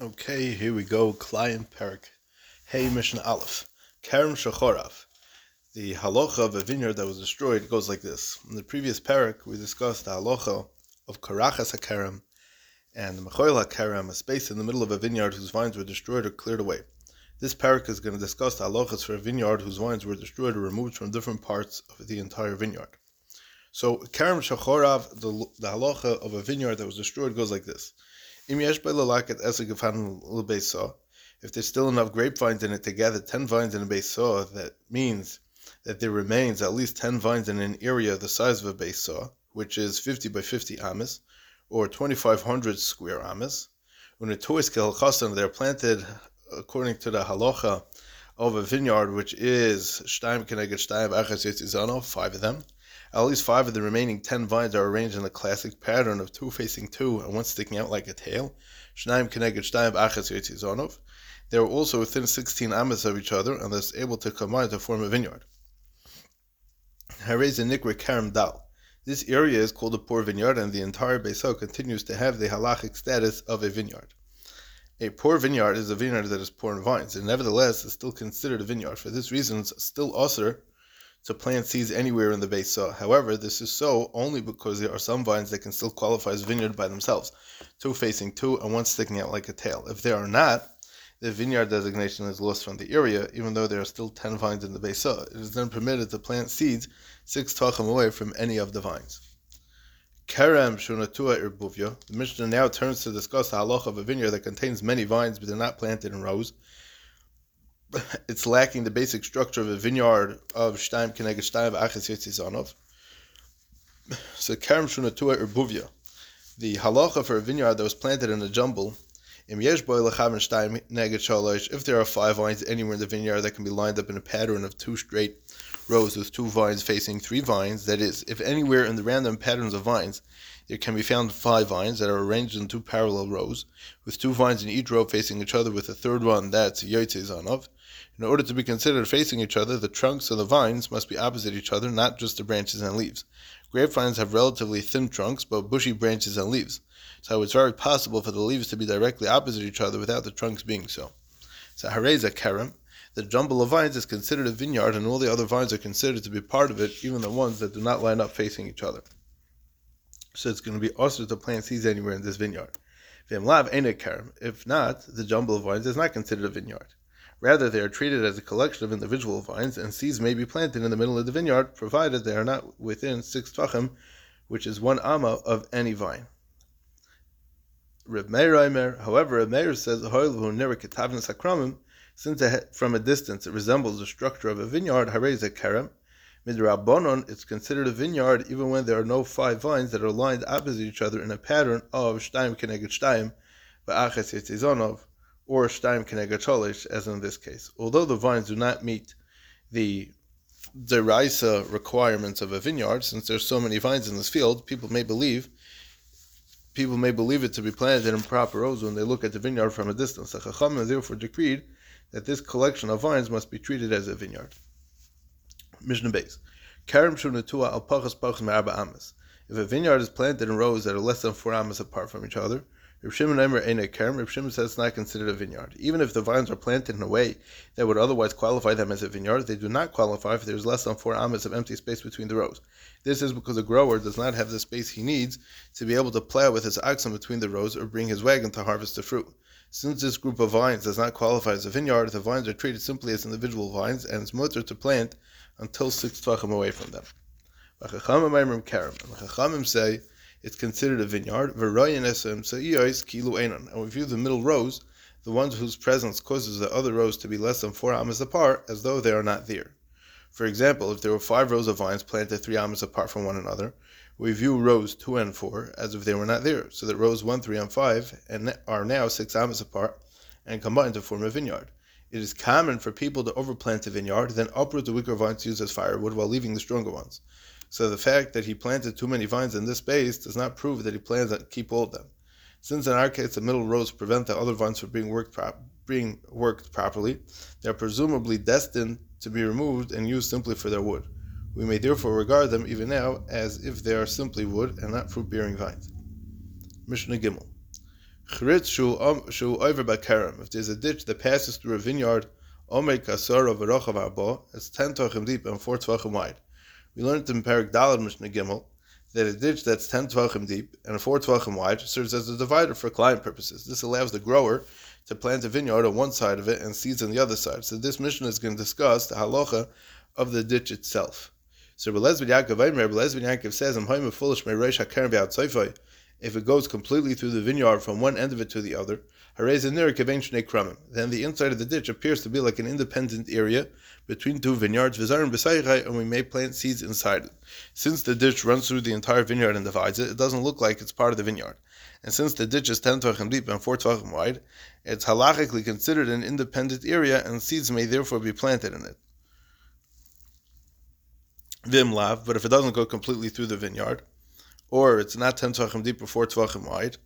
Okay, here we go. Klayim Perik. Hey, Mishnah Aleph. Kerem Shechorav. The halacha of a vineyard that was destroyed goes like this. In the previous parak, we discussed the halacha of Karachas HaKerem and the Mechoil HaKerem, a space in the middle of a vineyard whose vines were destroyed or cleared away. This parak is going to discuss the halachas for a vineyard whose vines were destroyed or removed from different parts of the entire vineyard. So, Kerem Shechorav, the, the halacha of a vineyard that was destroyed goes like this. If there's still enough grapevines in it to gather 10 vines in a saw, that means that there remains at least 10 vines in an area the size of a saw, which is 50 by 50 amas, or 2500 square amas. When a tois they're planted according to the halacha of a vineyard, which is keneged achas five of them. At least five of the remaining ten vines are arranged in the classic pattern of two facing two and one sticking out like a tail. Keneged. They are also within 16 amas of each other and thus able to combine to form a vineyard. Harez nikra karam dal. This area is called a poor vineyard, and the entire Beiso continues to have the halachic status of a vineyard. A poor vineyard is a vineyard that is poor in vines, and nevertheless is still considered a vineyard. For this reason, it's still usher to plant seeds anywhere in the base saw. However, this is so only because there are some vines that can still qualify as vineyard by themselves, two facing two and one sticking out like a tail. If there are not, the vineyard designation is lost from the area, even though there are still ten vines in the base saw. It is then permitted to plant seeds six tachim away from any of the vines. Kerem Shunatua Irbuvya. The Mishnah now turns to discuss the halach of a vineyard that contains many vines but they're not planted in rows it's lacking the basic structure of a vineyard of Shtaim Keneged Shtaim Achis Yitzizanov. So Karam Shunatua Erbuvia, the halacha for a vineyard that was planted in a jumble, im Yezhboy Lehavenstein Nagatchalash, if there are five vines anywhere in the vineyard that can be lined up in a pattern of two straight rows with two vines facing three vines, that is, if anywhere in the random patterns of vines there can be found five vines that are arranged in two parallel rows, with two vines in each row facing each other with a third one that's Yotzezanov, in order to be considered facing each other, the trunks of the vines must be opposite each other, not just the branches and leaves. Grapevines have relatively thin trunks, but bushy branches and leaves. So it's very possible for the leaves to be directly opposite each other without the trunks being so. So Hareza Kerem, the jumble of vines is considered a vineyard, and all the other vines are considered to be part of it, even the ones that do not line up facing each other. So it's going to be also to plant seeds anywhere in this vineyard. If not, the jumble of vines is not considered a vineyard. Rather, they are treated as a collection of individual vines, and seeds may be planted in the middle of the vineyard, provided they are not within six tvachim, which is one amma of any vine. Reb Meir however, Reb Meir says, since from a distance it resembles the structure of a vineyard, hareze kerem, midrabanon, it's considered a vineyard even when there are no five vines that are lined opposite each other in a pattern of shtaim keneged shtaim, va'aches yitzizonov, or Shtaim Kenegacholish, as in this case. Although the vines do not meet the deraisa requirements of a vineyard, since there's so many vines in this field, people may believe people may believe it to be planted in proper rows when they look at the vineyard from a distance. The Chacham therefore decreed that this collection of vines must be treated as a vineyard. Mishnah Beis. Karim shunatua al pachas pachas amas. If a vineyard is planted in rows that are less than four amas apart from each other, Reb Shimon Eimer Eine Kerem, Reb Shimon says it's not considered a vineyard. Even if the vines are planted in a way that would otherwise qualify them as a vineyard, they do not qualify if there is less than four amas of empty space between the rows. This is because a grower does not have the space he needs to be able to plow with his oxen between the rows or bring his wagon to harvest the fruit. Since this group of vines does not qualify as a vineyard, the vines are treated simply as individual vines, and it's mutter to plant until six tvachim away from them. The Chachamim say it's considered a vineyard. And we view the middle rows, the ones whose presence causes the other rows to be less than four amas apart, as though they are not there. For example, if there were five rows of vines planted three amas apart from one another, we view rows two and four as if they were not there, so that rows one, three, and five are now six amas apart and combined to form a vineyard. It is common for people to overplant a vineyard, then uproot the weaker vines used as firewood while leaving the stronger ones. So the fact that he planted too many vines in this space does not prove that he plans to keep all of them. Since in our case the middle rows prevent the other vines from being worked, being worked properly, they are presumably destined to be removed and used simply for their wood. We may therefore regard them even now as if they are simply wood and not fruit-bearing vines. Mishnah Gimel. If there's a ditch that passes through a vineyard, it's ten tvachim deep and four tvachim wide. We learned in Perik Dalad Mishnah Gimel that a ditch that's ten tvachim deep and four tvachim wide serves as a divider for klayim purposes. This allows the grower to plant a vineyard on one side of it and seeds on the other side. So this Mishnah is going to discuss the halacha of the ditch itself. So Belez Yaakov, says, "I'm foolish my reish if it goes completely through the vineyard from one end of it to the other, then the inside of the ditch appears to be like an independent area between two vineyards, and we may plant seeds inside it. Since the ditch runs through the entire vineyard and divides it, it doesn't look like it's part of the vineyard. And since the ditch is 10 tvachim deep and 4 tvachim wide, it's halachically considered an independent area, and seeds may therefore be planted in it. Vimlav, but if it doesn't go completely through the vineyard, or it's not 10 tvachim deep or 4 tvachim wide,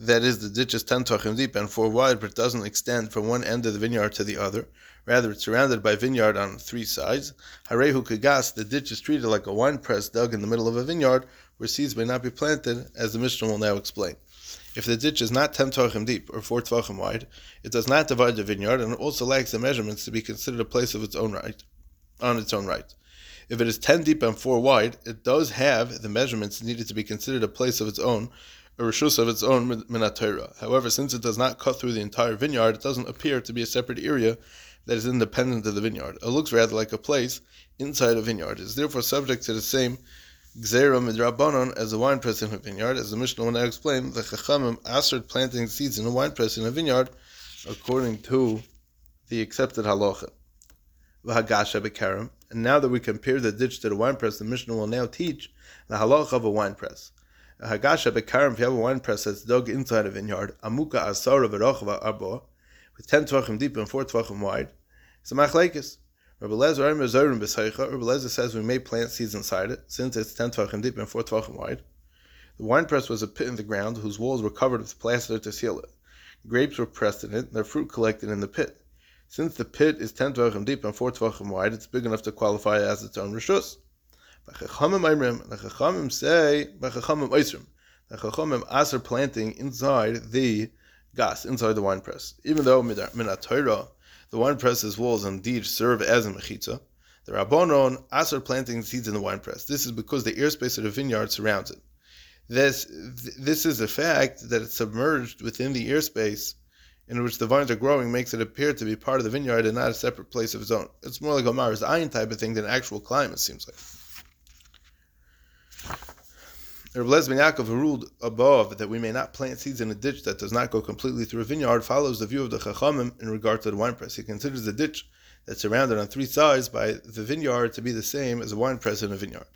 that is, the ditch is 10 tvachim deep and 4 wide, but it doesn't extend from one end of the vineyard to the other. Rather, it's surrounded by vineyard on three sides. Harehu kagas, the ditch is treated like a wine press dug in the middle of a vineyard, where seeds may not be planted, as the Mishnah will now explain. If the ditch is not 10 tvachim deep or 4 tvachim wide, it does not divide the vineyard, and it also lacks the measurements to be considered a place of its own right, on its own right. If it is 10 deep and 4 wide, it does have the measurements needed to be considered a place of its own, a rishus of its own minatera. However, since it does not cut through the entire vineyard, it doesn't appear to be a separate area that is independent of the vineyard. It looks rather like a place inside a vineyard. It is therefore subject to the same gzera midrabanon as a wine press in a vineyard. As the Mishnah will now explain, the chachamim answered planting seeds in a wine press in a vineyard according to the accepted halacha. V'hagasha bekarim, and now that we compare the ditch to the wine press, the Mishnah will now teach the halacha of a wine press. A hagasha bekarim, if you have a wine press that's dug inside a vineyard, amuka asara v'rochva arbo, with ten tvachim deep and four tvachim wide, it's a machlekes. Rabbi Lezer Rabbi Lezer says we may plant seeds inside it, since it's ten tvachim deep and four tvachim wide. The wine press was a pit in the ground whose walls were covered with plaster to seal it. Grapes were pressed in it, and their fruit collected in the pit. Since the pit is 10 tvachim deep and 4 tvachim wide, it's big enough to qualify as its own rishus. The Chachamim say, the Chachamim ask planting inside the gas, inside the wine press. Even though minat the wine press's walls indeed serve as a mechitza, the Rabbanon ask planting seeds in the wine press. This is because the airspace of the vineyard surrounds it. This, this is a fact that it's submerged within the airspace in which the vines are growing makes it appear to be part of the vineyard and not a separate place of its own. It's more like a maras ayin type of thing than actual climate, it seems like. Rabbi Ben Yaakov, who ruled above that we may not plant seeds in a ditch that does not go completely through a vineyard, follows the view of the Chachamim in regard to the wine press. He considers the ditch that's surrounded on three sides by the vineyard to be the same as a wine press in a vineyard.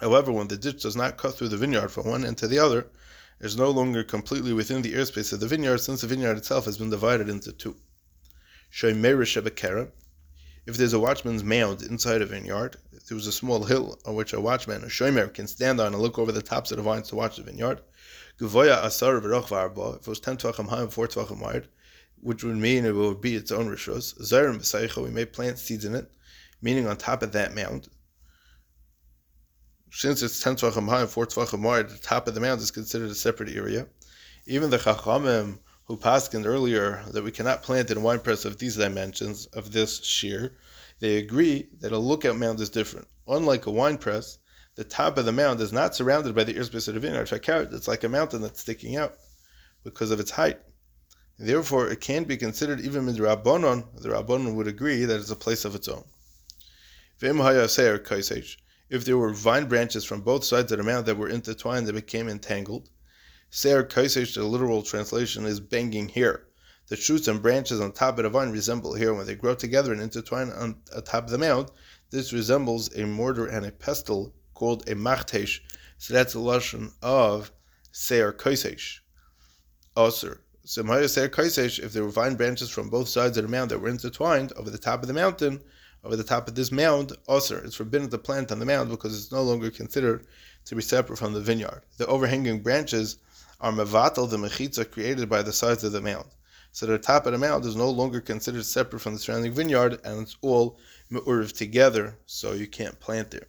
However, when the ditch does not cut through the vineyard from one end to the other, is no longer completely within the airspace of the vineyard, since the vineyard itself has been divided into two. If there's a watchman's mound inside a vineyard, there was a small hill on which a watchman, a shomer, can stand on and look over the tops of the vines to watch the vineyard. If it was 10 tvachim high and 4 tvachim wide, which would mean it would be its own rishos. We may plant seeds in it, meaning on top of that mound since it's 10 tvachim high and 4 tvachim wide, the top of the mound is considered a separate area. Even the chachamim who paskined earlier that we cannot plant in a wine press of these dimensions, of this shear, they agree that a lookout mound is different. Unlike a winepress, the top of the mound is not surrounded by the airspace of the vineyard. It's like a mountain that's sticking out because of its height. Therefore, it can be considered even in the Rabbanon. The Rabbanon would agree that it's a place of its own if there were vine branches from both sides of the mound that were intertwined that became entangled. Seir Kaisesh, the literal translation, is banging here. The shoots and branches on top of the vine resemble here when they grow together and intertwine on, on top of the mound. This resembles a mortar and a pestle called a machtesh. So that's the lesson of Seir Kaisesh. Oh, osir. So Maya Seir Kaisesh, if there were vine branches from both sides of the mound that were intertwined over the top of the mountain, over the top of this mound, oh, osir. It's forbidden to plant on the mound because it's no longer considered to be separate from the vineyard. The overhanging branches are mevatel, the mechitza created by the sides of the mound. So the top of the mound is no longer considered separate from the surrounding vineyard, and it's all me'uriv together, so you can't plant there.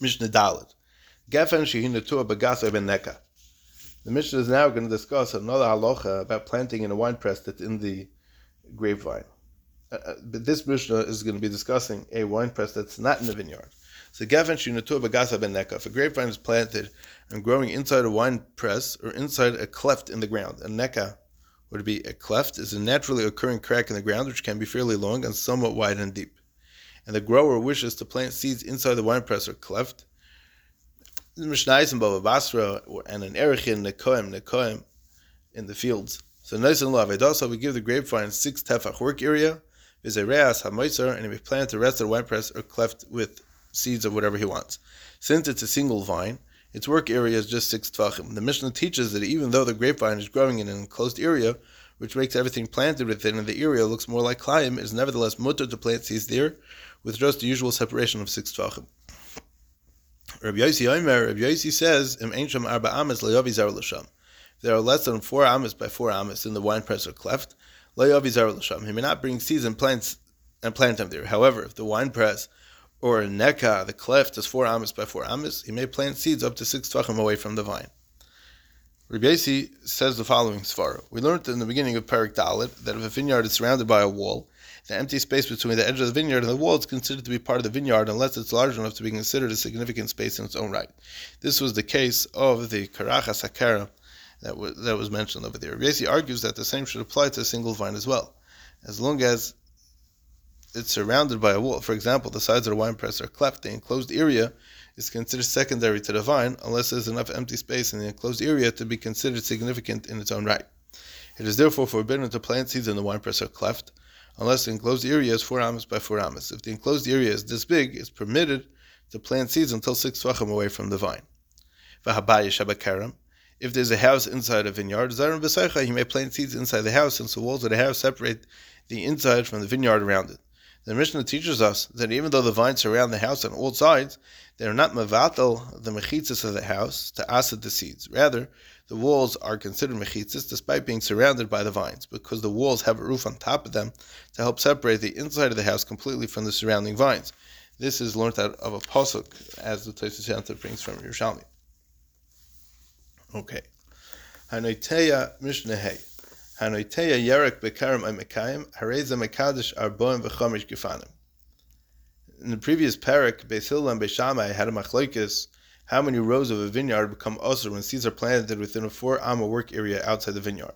Mishnah Dalit. Gefen shehinatua begaso ben neka. The Mishnah is now going to discuss another halacha about planting in a wine press that's in the grapevine. Uh, uh but this Mishnah is going to be discussing a wine press that's not in the vineyard. So Gavin Shunatur Bagasa Ben Neka. If a grapevine is planted and growing inside a wine press or inside a cleft in the ground, a neka would be a cleft is a naturally occurring crack in the ground which can be fairly long and somewhat wide and deep. And the grower wishes to plant seeds inside the wine press or cleft the Mishnais and Bava Basra and an Erechin Nekoim Nekoim in the fields. So nice and love. Also, we give the grapevine six tefach work area, vizereas hamoiser, and may plant the rest of the wine press or cleft with seeds of whatever he wants. Since it's a single vine, its work area is just six tefachim. The Mishnah teaches that even though the grapevine is growing in an enclosed area, which makes everything planted within the area looks more like klayim, it is nevertheless mutter to plant seeds there, with just the usual separation of six tefachim. Rabbi Yossi Omer, Rabbi Yossi says, Im Einsham Arba Ames Le'yovi Zar L'Sham. There are less than four amas by four amas in the wine press or cleft. Le'yovi Zar L'Sham. He may not bring seeds and plants and plant them there. However, if the wine press or neka, the cleft, is four amas by four amas, he may plant seeds up to six tvachim away from the vine. Rabbi says the following svara. We learned in the beginning of Parak Dalit that if a vineyard is surrounded by a wall, the empty space between the edge of the vineyard and the wall is considered to be part of the vineyard unless it's large enough to be considered a significant space in its own right. This was the case of the Karachas Hakara that was, that was mentioned over there. Rabbi argues that the same should apply to a single vine as well. As long as it's surrounded by a wall, for example, the sides of the wine press are cleft, the enclosed area is considered secondary to the vine unless there's enough empty space in the enclosed area to be considered significant in its own right. It is therefore forbidden to plant seeds in the wine press or cleft, unless the enclosed area is four amas by four amas. If the enclosed area is this big, it's permitted to plant seeds until six tvachim away from the vine. If there's a house inside a vineyard, Zarim Besaicha, he may plant seeds inside the house, since the walls of the house separate the inside from the vineyard around it. The Mishnah teaches us that even though the vines surround the house on all sides, they are not mavatal the mechitzas of the house to acid the seeds. Rather, the walls are considered mechitzas despite being surrounded by the vines, because the walls have a roof on top of them to help separate the inside of the house completely from the surrounding vines. This is learned out of a pasuk, as the Tosfos Yanta brings from Yerushalmi. Okay. Hanoiteya Mishnah. Hanoiteya Yerek Bekarim Amekayim, Hareza Mekadesh Arboim. In the previous parak, Beis and Beis Shammai had a machlokes how many rows of a vineyard become usher when seeds are planted within a four amma work area outside the vineyard.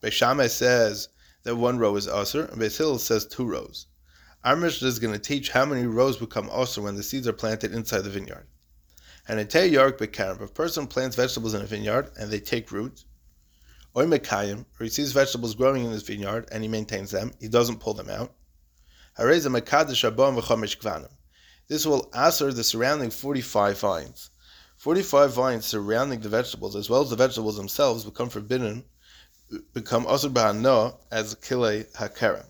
Beis Shammai says that one row is usher, and Beis Hillel says two rows. Our Mishnah is going to teach how many rows become usher when the seeds are planted inside the vineyard. And in Tei Yark Bekarim, if a person plants vegetables in a vineyard and they take root, or Mekayim, or he sees vegetables growing in his vineyard and he maintains them, he doesn't pull them out. This will answer the surrounding 45 vines. 45 vines surrounding the vegetables, as well as the vegetables themselves, become forbidden, become asur b'hano as kile hakara.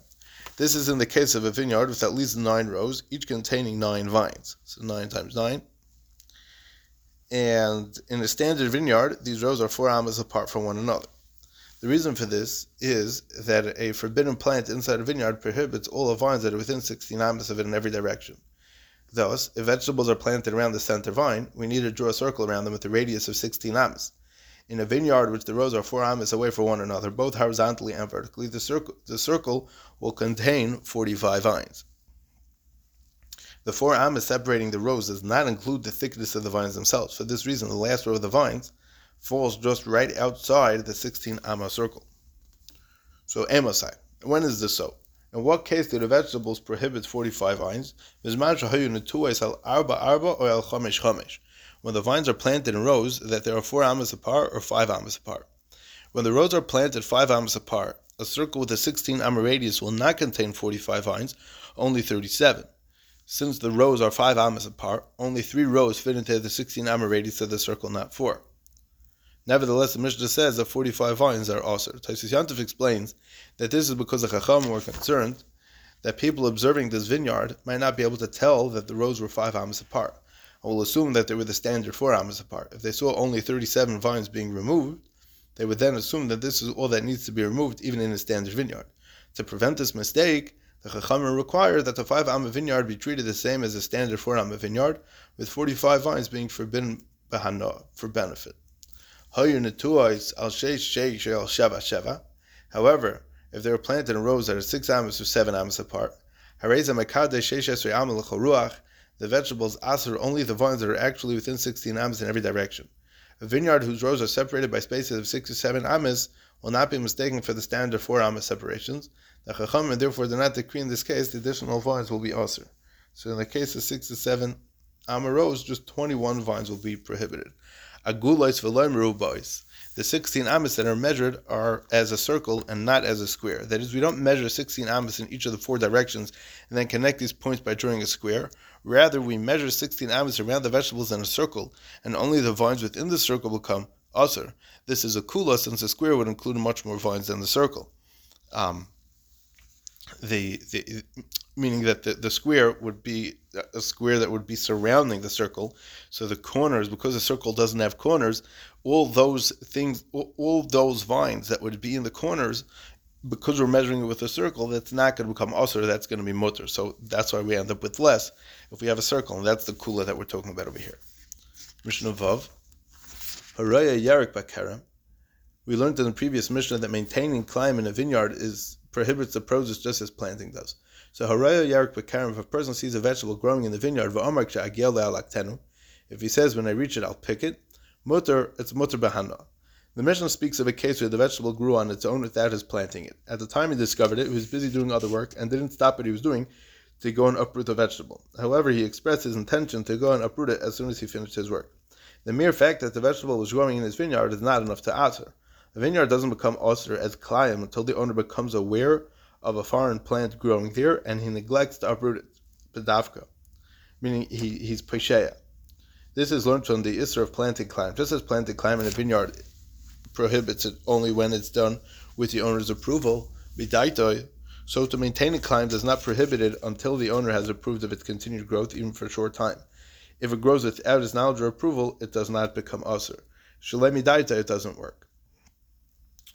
This is in the case of a vineyard with at least nine rows, each containing nine vines. So nine times nine. And in a standard vineyard, these rows are four amas apart from one another. The reason for this is that a forbidden plant inside a vineyard prohibits all the vines that are within 16 amas of it in every direction. Thus, if vegetables are planted around the center vine, we need to draw a circle around them with a radius of 16 amas. In a vineyard which the rows are 4 amas away from one another, both horizontally and vertically, the circle, the circle will contain 45 vines. The 4 amas separating the rows does not include the thickness of the vines themselves. For this reason, the last row of the vines falls just right outside the 16 amma circle. So, Amosai. When is this so? In what case do the vegetables prohibit 45 vines? When the vines are planted in rows that there are 4 amas apart or 5 amas apart. When the rows are planted 5 amas apart, a circle with a 16 amma radius will not contain 45 vines, only 37. Since the rows are 5 amas apart, only 3 rows fit into the 16 amma radius of the circle, not 4. Nevertheless, the Mishnah says that 45 vines are also. Tosfos Yantif explains that this is because the Chacham were concerned that people observing this vineyard might not be able to tell that the rows were five amas apart, I will assume that they were the standard four amas apart. If they saw only 37 vines being removed, they would then assume that this is all that needs to be removed, even in a standard vineyard. To prevent this mistake, the Chacham require that the five amma vineyard be treated the same as a standard four amma vineyard, with 45 vines being forbidden for benefit. However, if they were planted in rows that are six amas or seven amas apart, the vegetables asr only the vines that are actually within 16 amas in every direction. A vineyard whose rows are separated by spaces of six or seven amas will not be mistaken for the standard four amas separations. The chacham and therefore do not decree in this case the additional vines will be asr. So in the case of six to seven amma rows, just 21 vines will be prohibited. Agulais v'loim boys. The 16 amas that are measured are as a circle and not as a square. That is, we don't measure 16 amas in each of the four directions and then connect these points by drawing a square. Rather, we measure 16 amas around the vegetables in a circle, and only the vines within the circle become usr. This is a kula since a square would include much more vines than the circle. Um, the, the meaning that the, the square would be a square that would be surrounding the circle. So the corners, because the circle doesn't have corners, all those things, all, those vines that would be in the corners, because we're measuring it with a circle, that's not going to become usr, that's going to be mutter. So that's why we end up with less if we have a circle, and that's the kula that we're talking about over here. Mishnah Vav. Haraya Yarik Bakarem. We learned in the previous Mishnah that maintaining klayim in a vineyard is prohibits the produce just as planting does. So haraya yarik bekarim, if a person sees a vegetable growing in the vineyard, if he says, when I reach it, I'll pick it, mutter, it's mutter bahana. The Mishnah speaks of a case where the vegetable grew on its own without his planting it. At the time he discovered it, he was busy doing other work and didn't stop what he was doing to go and uproot the vegetable. However, he expressed his intention to go and uproot it as soon as he finished his work. The mere fact that the vegetable was growing in his vineyard is not enough to answer. A vineyard doesn't become osir as klayim until the owner becomes aware of a foreign plant growing there and he neglects to uproot it, pedavka, meaning he, he's pesheya. This is learned from the Isra of planting klayim. Just as planting klayim in a vineyard prohibits it only when it's done with the owner's approval, bidaitoi, so to maintain a klayim does not prohibit it until the owner has approved of its continued growth, even for a short time. If it grows without his knowledge or approval, it does not become usr. Shalemi daita, it doesn't work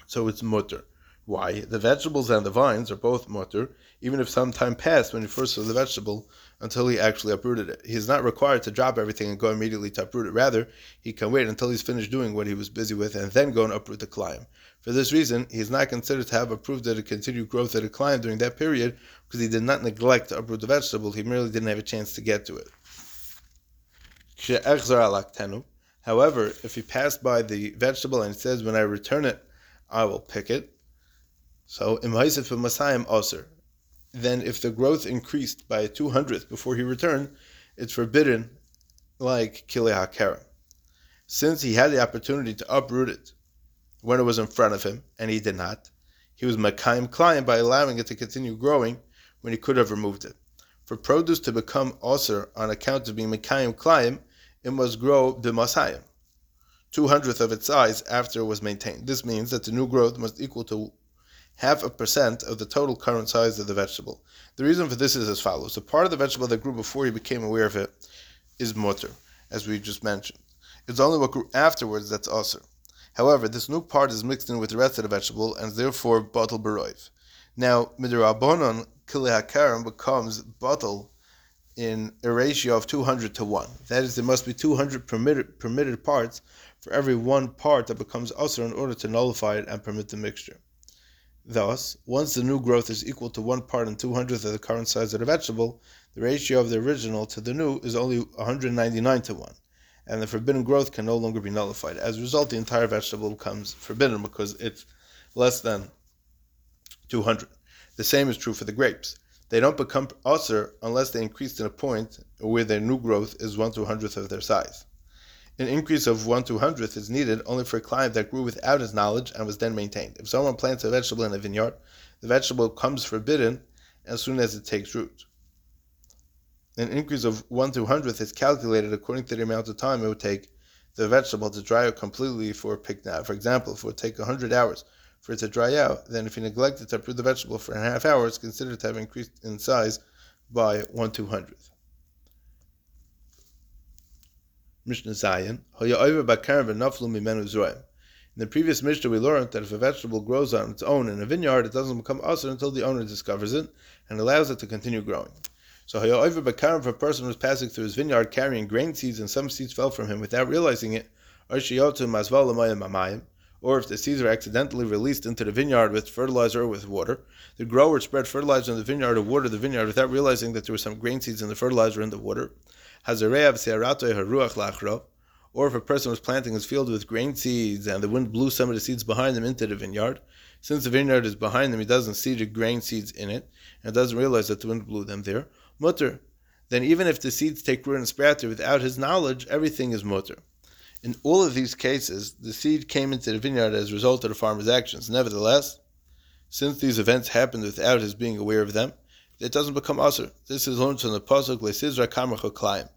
so it's mutter. Why? The vegetables and the vines are both mutter, even if some time passed when he first saw the vegetable until he actually uprooted it. He is not required to drop everything and go immediately to uproot it. Rather, he can wait until he's finished doing what he was busy with and then go and uproot the klayim. For this reason, he is not considered to have approved of the continued growth of the klayim during that period because he did not neglect to uproot the vegetable, he merely didn't have a chance to get to it. However, if he passed by the vegetable and says, When I return it, I will pick it. So imhaisif masayim aser. Then if the growth increased by a two hundredth before he returned, it's forbidden like kile hakera. Since he had the opportunity to uproot it when it was in front of him, and he did not, he was makayim klayim by allowing it to continue growing when he could have removed it. For produce to become aser on account of being makayim klayim, it must grow the masayim two hundredth of its size after it was maintained. This means that the new growth must equal to half a percent of the total current size of the vegetable. The reason for this is as follows: the part of the vegetable that grew before you became aware of it is mutter, as we just mentioned. It's only what grew afterwards that's usr. However, this new part is mixed in with the rest of the vegetable and therefore batal beroiv. Now, midrabanon kili hakaram becomes batal in a ratio of 200 to 1. That is, there must be 200 permitted, permitted parts for every one part that becomes usr in order to nullify it and permit the mixture. Thus, once the new growth is equal to one part in 200th of the current size of the vegetable, the ratio of the original to the new is only 199 to 1, and the forbidden growth can no longer be nullified. As a result, the entire vegetable becomes forbidden because it's less than 200. The same is true for the grapes. They don't become usr unless they increase to a point where their new growth is 1 200th of their size. An increase of 1 200th is needed only for a klayim that grew without his knowledge and was then maintained. If someone plants a vegetable in a vineyard, the vegetable comes forbidden as soon as it takes root. An increase of 1 200th is calculated according to the amount of time it would take the vegetable to dry out completely for picked out. Uh, for example, if it would take 100 hours for it to dry out, then if you neglected to uproot the vegetable for a half hour, it's considered to have increased in size by 1 200th. Mishnah Zayin, In the previous Mishnah, we learned that if a vegetable grows on its own in a vineyard, it doesn't become usher until the owner discovers it and allows it to continue growing. So if a person was passing through his vineyard carrying grain seeds and some seeds fell from him without realizing it, or if the seeds are accidentally released into the vineyard with fertilizer or with water, the grower spread fertilizer in the vineyard or watered the vineyard without realizing that there were some grain seeds in the fertilizer in the water. Or if a person was planting his field with grain seeds and the wind blew some of the seeds behind him into the vineyard, since the vineyard is behind him, he doesn't see the grain seeds in it and doesn't realize that the wind blew them there. Mutter. Then even if the seeds take root and sprout without his knowledge, everything is mutter. In all of these cases, the seed came into the vineyard as a result of the farmer's actions. Nevertheless, since these events happened without his being aware of them, it doesn't become usher. This is learned from the pasuk le'sizra kamercha klayim.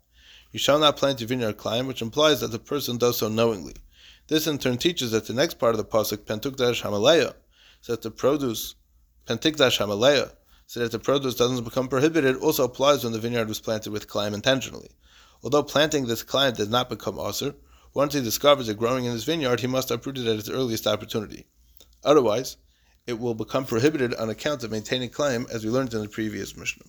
You shall not plant your vineyard klayim, which implies that the person does so knowingly. This in turn teaches that the next part of the pasuk pentukdash hamaleya, so that the produce pentikdash hamaleya, so that the produce doesn't become prohibited, also applies when the vineyard was planted with klayim intentionally. Although planting this klayim does not become usher, once he discovers it growing in his vineyard, he must uproot it at its earliest opportunity. Otherwise, it will become prohibited on account of maintaining klayim, as we learned in the previous Mishnah.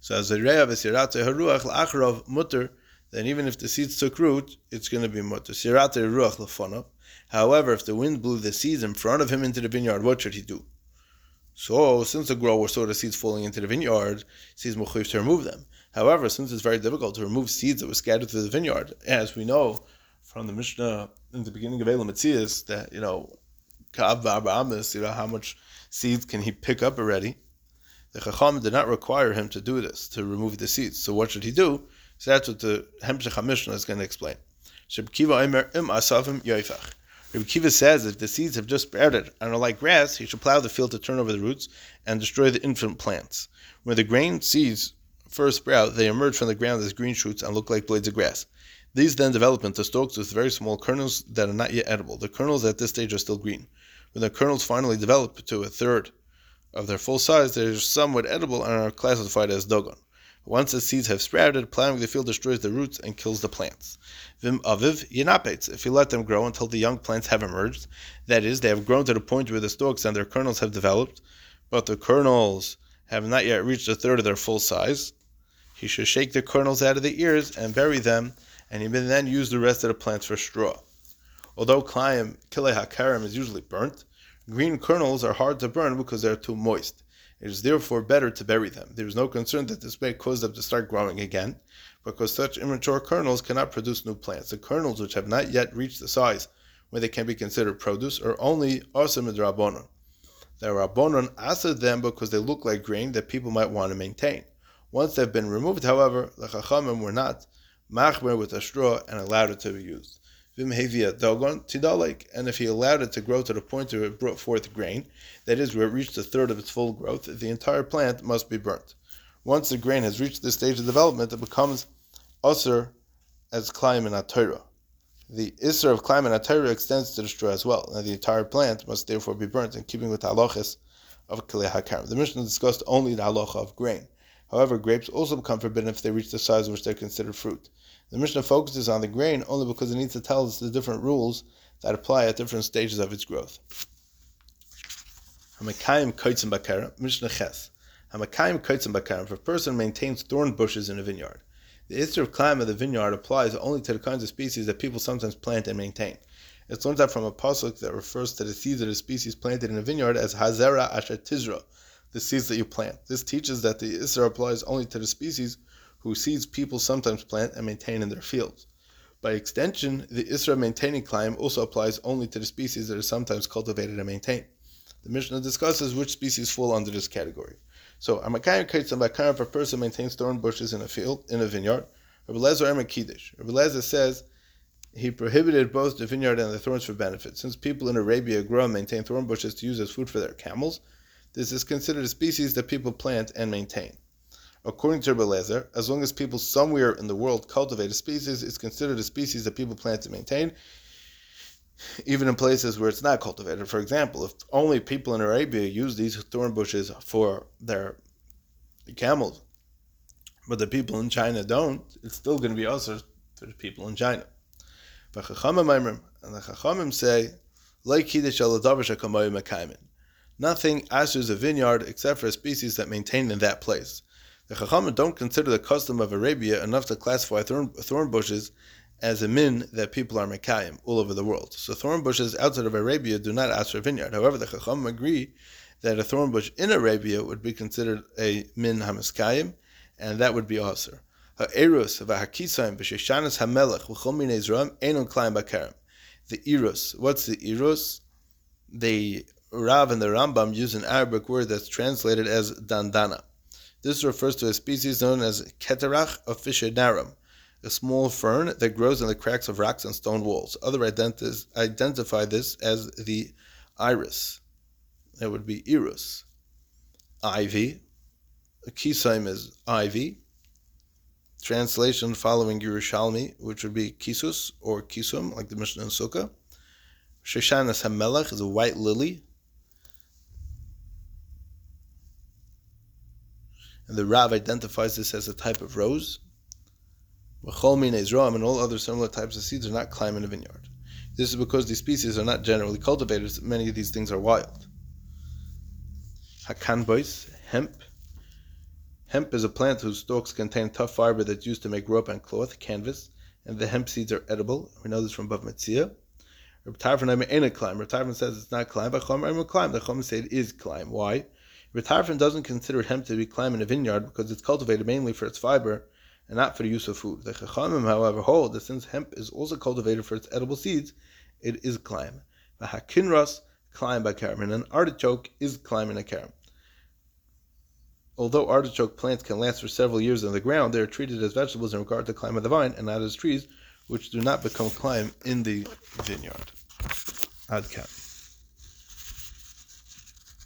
So as the reav isirate haruach mutter, then even if the seeds took root, it's going to be mutter. Sirate haruach lafonov. However, if the wind blew the seeds in front of him into the vineyard, what should he do? So, since the grower saw the seeds falling into the vineyard, he's mechuyev to remove them. However, since it's very difficult to remove seeds that were scattered through the vineyard, as we know from the Mishnah in the beginning of Elam that, you know, You know, how much seeds can he pick up already? The Chacham did not require him to do this, to remove the seeds. So what should he do? So that's what the Hemshech HaMishnah is going to explain. Reb Kiva says that the seeds have just sprouted and are like grass, he should plow the field to turn over the roots and destroy the infant plants. When the grain seeds first sprout, they emerge from the ground as green shoots and look like blades of grass. These then develop into stalks with very small kernels that are not yet edible. The kernels at this stage are still green. When the kernels finally develop to a third of their full size, they are somewhat edible and are classified as dogon. Once the seeds have sprouted, plowing the field destroys the roots and kills the plants. Vim uh, aviv yinapetz. If you let them grow until the young plants have emerged, that is, they have grown to the point where the stalks and their kernels have developed, but the kernels have not yet reached a third of their full size, he should shake the kernels out of the ears and bury them, and he may then use the rest of the plants for straw. Although klayim kilei hakarim is usually burnt, green kernels are hard to burn because they are too moist. It is therefore better to bury them. There is no concern that this may cause them to start growing again, because such immature kernels cannot produce new plants. The kernels which have not yet reached the size where they can be considered produce are only asim and rabbonon. The rabbonon asa them because they look like grain that people might want to maintain. Once they've been removed, however, the Chachamim were not machmer with a straw and allowed it to be used. Vimhevia dogon tidalik, and if he allowed it to grow to the point where it brought forth grain, that is, where it reached a third of its full growth, the entire plant must be burnt. Once the grain has reached this stage of development, it becomes usr as klayim in Torah. The isser of klayim in Torah extends to the straw as well, and the entire plant must therefore be burnt in keeping with the halachas of Kilei HaKarim. The Mishnah discussed only the halacha of grain. However, grapes also become forbidden if they reach the size in which they're considered fruit. The Mishnah focuses on the grain only because it needs to tell us the different rules that apply at different stages of its growth. Hamakayim koitzim bakara, Mishnah ches. Hamakayim koitzim bakara, if a person maintains thorn bushes in a vineyard. The issue of klayim of the vineyard applies only to the kinds of species that people sometimes plant and maintain. It's learned that from a pasuk that refers to the seeds of the species planted in a vineyard as hazera asher tizra, the seeds that you plant. This teaches that the Isra applies only to the species whose seeds people sometimes plant and maintain in their fields. By extension, the Isra maintaining klayim also applies only to the species that are sometimes cultivated and maintained. The Mishnah discusses which species fall under this category. So, Amakayim Kaitzam Bakar, if a person maintains thorn bushes in a field, in a vineyard, Rabbi Lezer Kiddush. Rabbi Lezer says he prohibited both the vineyard and the thorns for benefit. Since people in Arabia grow and maintain thorn bushes to use as food for their camels, this is considered a species that people plant and maintain. According to Rebbe as long as people somewhere in the world cultivate a species, it's considered a species that people plant and maintain, even in places where it's not cultivated. For example, if only people in Arabia use these thorn bushes for their camels, but the people in China don't, it's still going to be also for the people in China. And the Chachamim say, like Kiddush Nothing ashers a vineyard except for a species that maintained in that place. The Chachamim don't consider the custom of Arabia enough to classify thorn, thorn bushes as a min that people are mekayim all over the world. So thorn bushes outside of Arabia do not ask for a vineyard. However, the Chacham agree that a thorn bush in Arabia would be considered a min hamiskayim, and that would be aser. Ha'erus. The eros. what's the eros? The Rav and the Rambam use an Arabic word that's translated as dandana. This refers to a species known as Ceterach officinarum, a small fern that grows in the cracks of rocks and stone walls. Other identities identify this as the iris. That would be iris. Ivy. Kisaim is ivy. Translation following Yerushalmi, which would be kisus or kisum, like the Mishnah in Sukkah. Shoshanas Hamelech is a white lily. And the Rav identifies this as a type of rose. And all other similar types of seeds are not klayim in a vineyard. This is because these species are not generally cultivated, many of these things are wild. Hakanbois, hemp. Hemp is a plant whose stalks contain tough fiber that's used to make rope and cloth, canvas, and the hemp seeds are edible. We know this from Bava Metzia. Reb Tarfon ain't a klayim. Reb Tarfon says it's not klayim, but Chom klayim. The Chom say it is klayim. Why? Reb doesn't consider hemp to be klayim in a vineyard because it's cultivated mainly for its fiber and not for the use of food. The Chachamim, however, hold that since hemp is also cultivated for its edible seeds, it is klayim. Hakinras, klayim by karam, and an artichoke is klayim in a karam. Although artichoke plants can last for several years in the ground, they are treated as vegetables in regard to klayim of the vine and not as trees, which do not become klayim in the vineyard. Adkan.